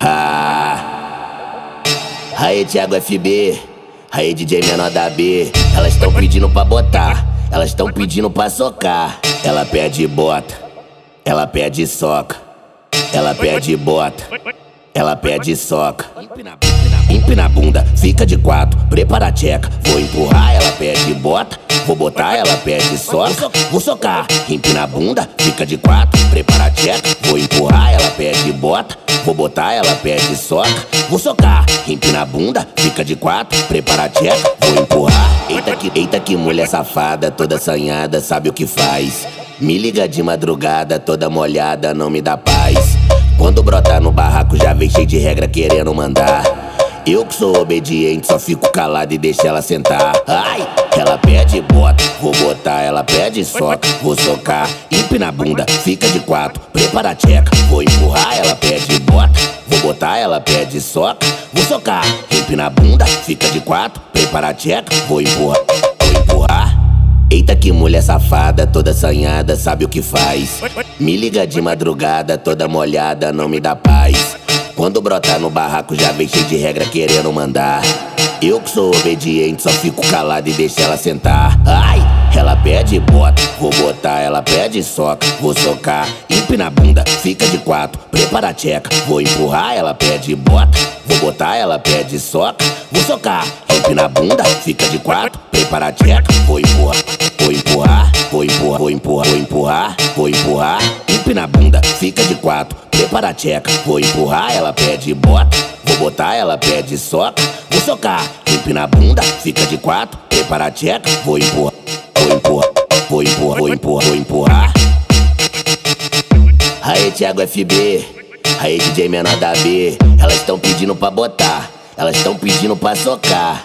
Ah. Aí, Thiago FB. Aí, DJ menor da B. Elas estão pedindo pra botar. Elas estão pedindo pra socar. Ela pede bota. Ela pede soca. Ela pede bota. Ela pede soca. Empina a bunda, fica de quatro, prepara a tcheca. Vou empurrar, ela pede bota. Vou botar, ela pede soca. Vou socar, empina a bunda, fica de quatro, prepara a tcheca. Vou empurrar, ela pede bota. Vou botar, ela pede soca. Vou socar, empina a bunda, fica de quatro, prepara a tcheca. Vou empurrar. Eita que, eita que mulher safada, toda assanhada, sabe o que faz. Me liga de madrugada, toda molhada, não me dá paz. Quando brotar no barraco, já vem cheio de regra querendo mandar. Eu que sou obediente, só fico calado e deixo ela sentar. Ai, pede soca, vou socar, empina a bunda, fica de quatro, prepara a tcheca, vou empurrar, ela pede bota, vou botar, ela pede soca, vou socar, empina a bunda, fica de quatro, prepara a tcheca, vou empurrar, vou empurrar. Eita que mulher safada, toda assanhada, sabe o que faz. Me liga de madrugada, toda molhada, não me dá paz. Quando brotar no barraco já vem cheio de regra querendo mandar. Eu que sou obediente, só fico calado e deixo ela sentar. Ai, ela pede bota, vou botar, ela pede soca, vou socar, empina a bunda, fica de quatro, prepara a tcheca, vou empurrar, ela pede bota, vou botar, ela pede soca, vou socar, empina a bunda, fica de quatro, prepara a tcheca, vou empurrar, vou empurrar, vou empurrar, vou empurrar, vou empurrar, vou empurrar, empina a bunda, fica de quatro, prepara a tcheca, vou empurrar, ela pede bota, vou botar, ela pede soca, vou socar, empina a bunda, fica de quatro, prepara a tcheca, vou empurrar, vou empurrar, vou empurrar, vou empurrar, vou empurrar. Aí, Thiago FB, aí, DJ menor da B, elas estão pedindo pra botar, elas estão pedindo pra socar.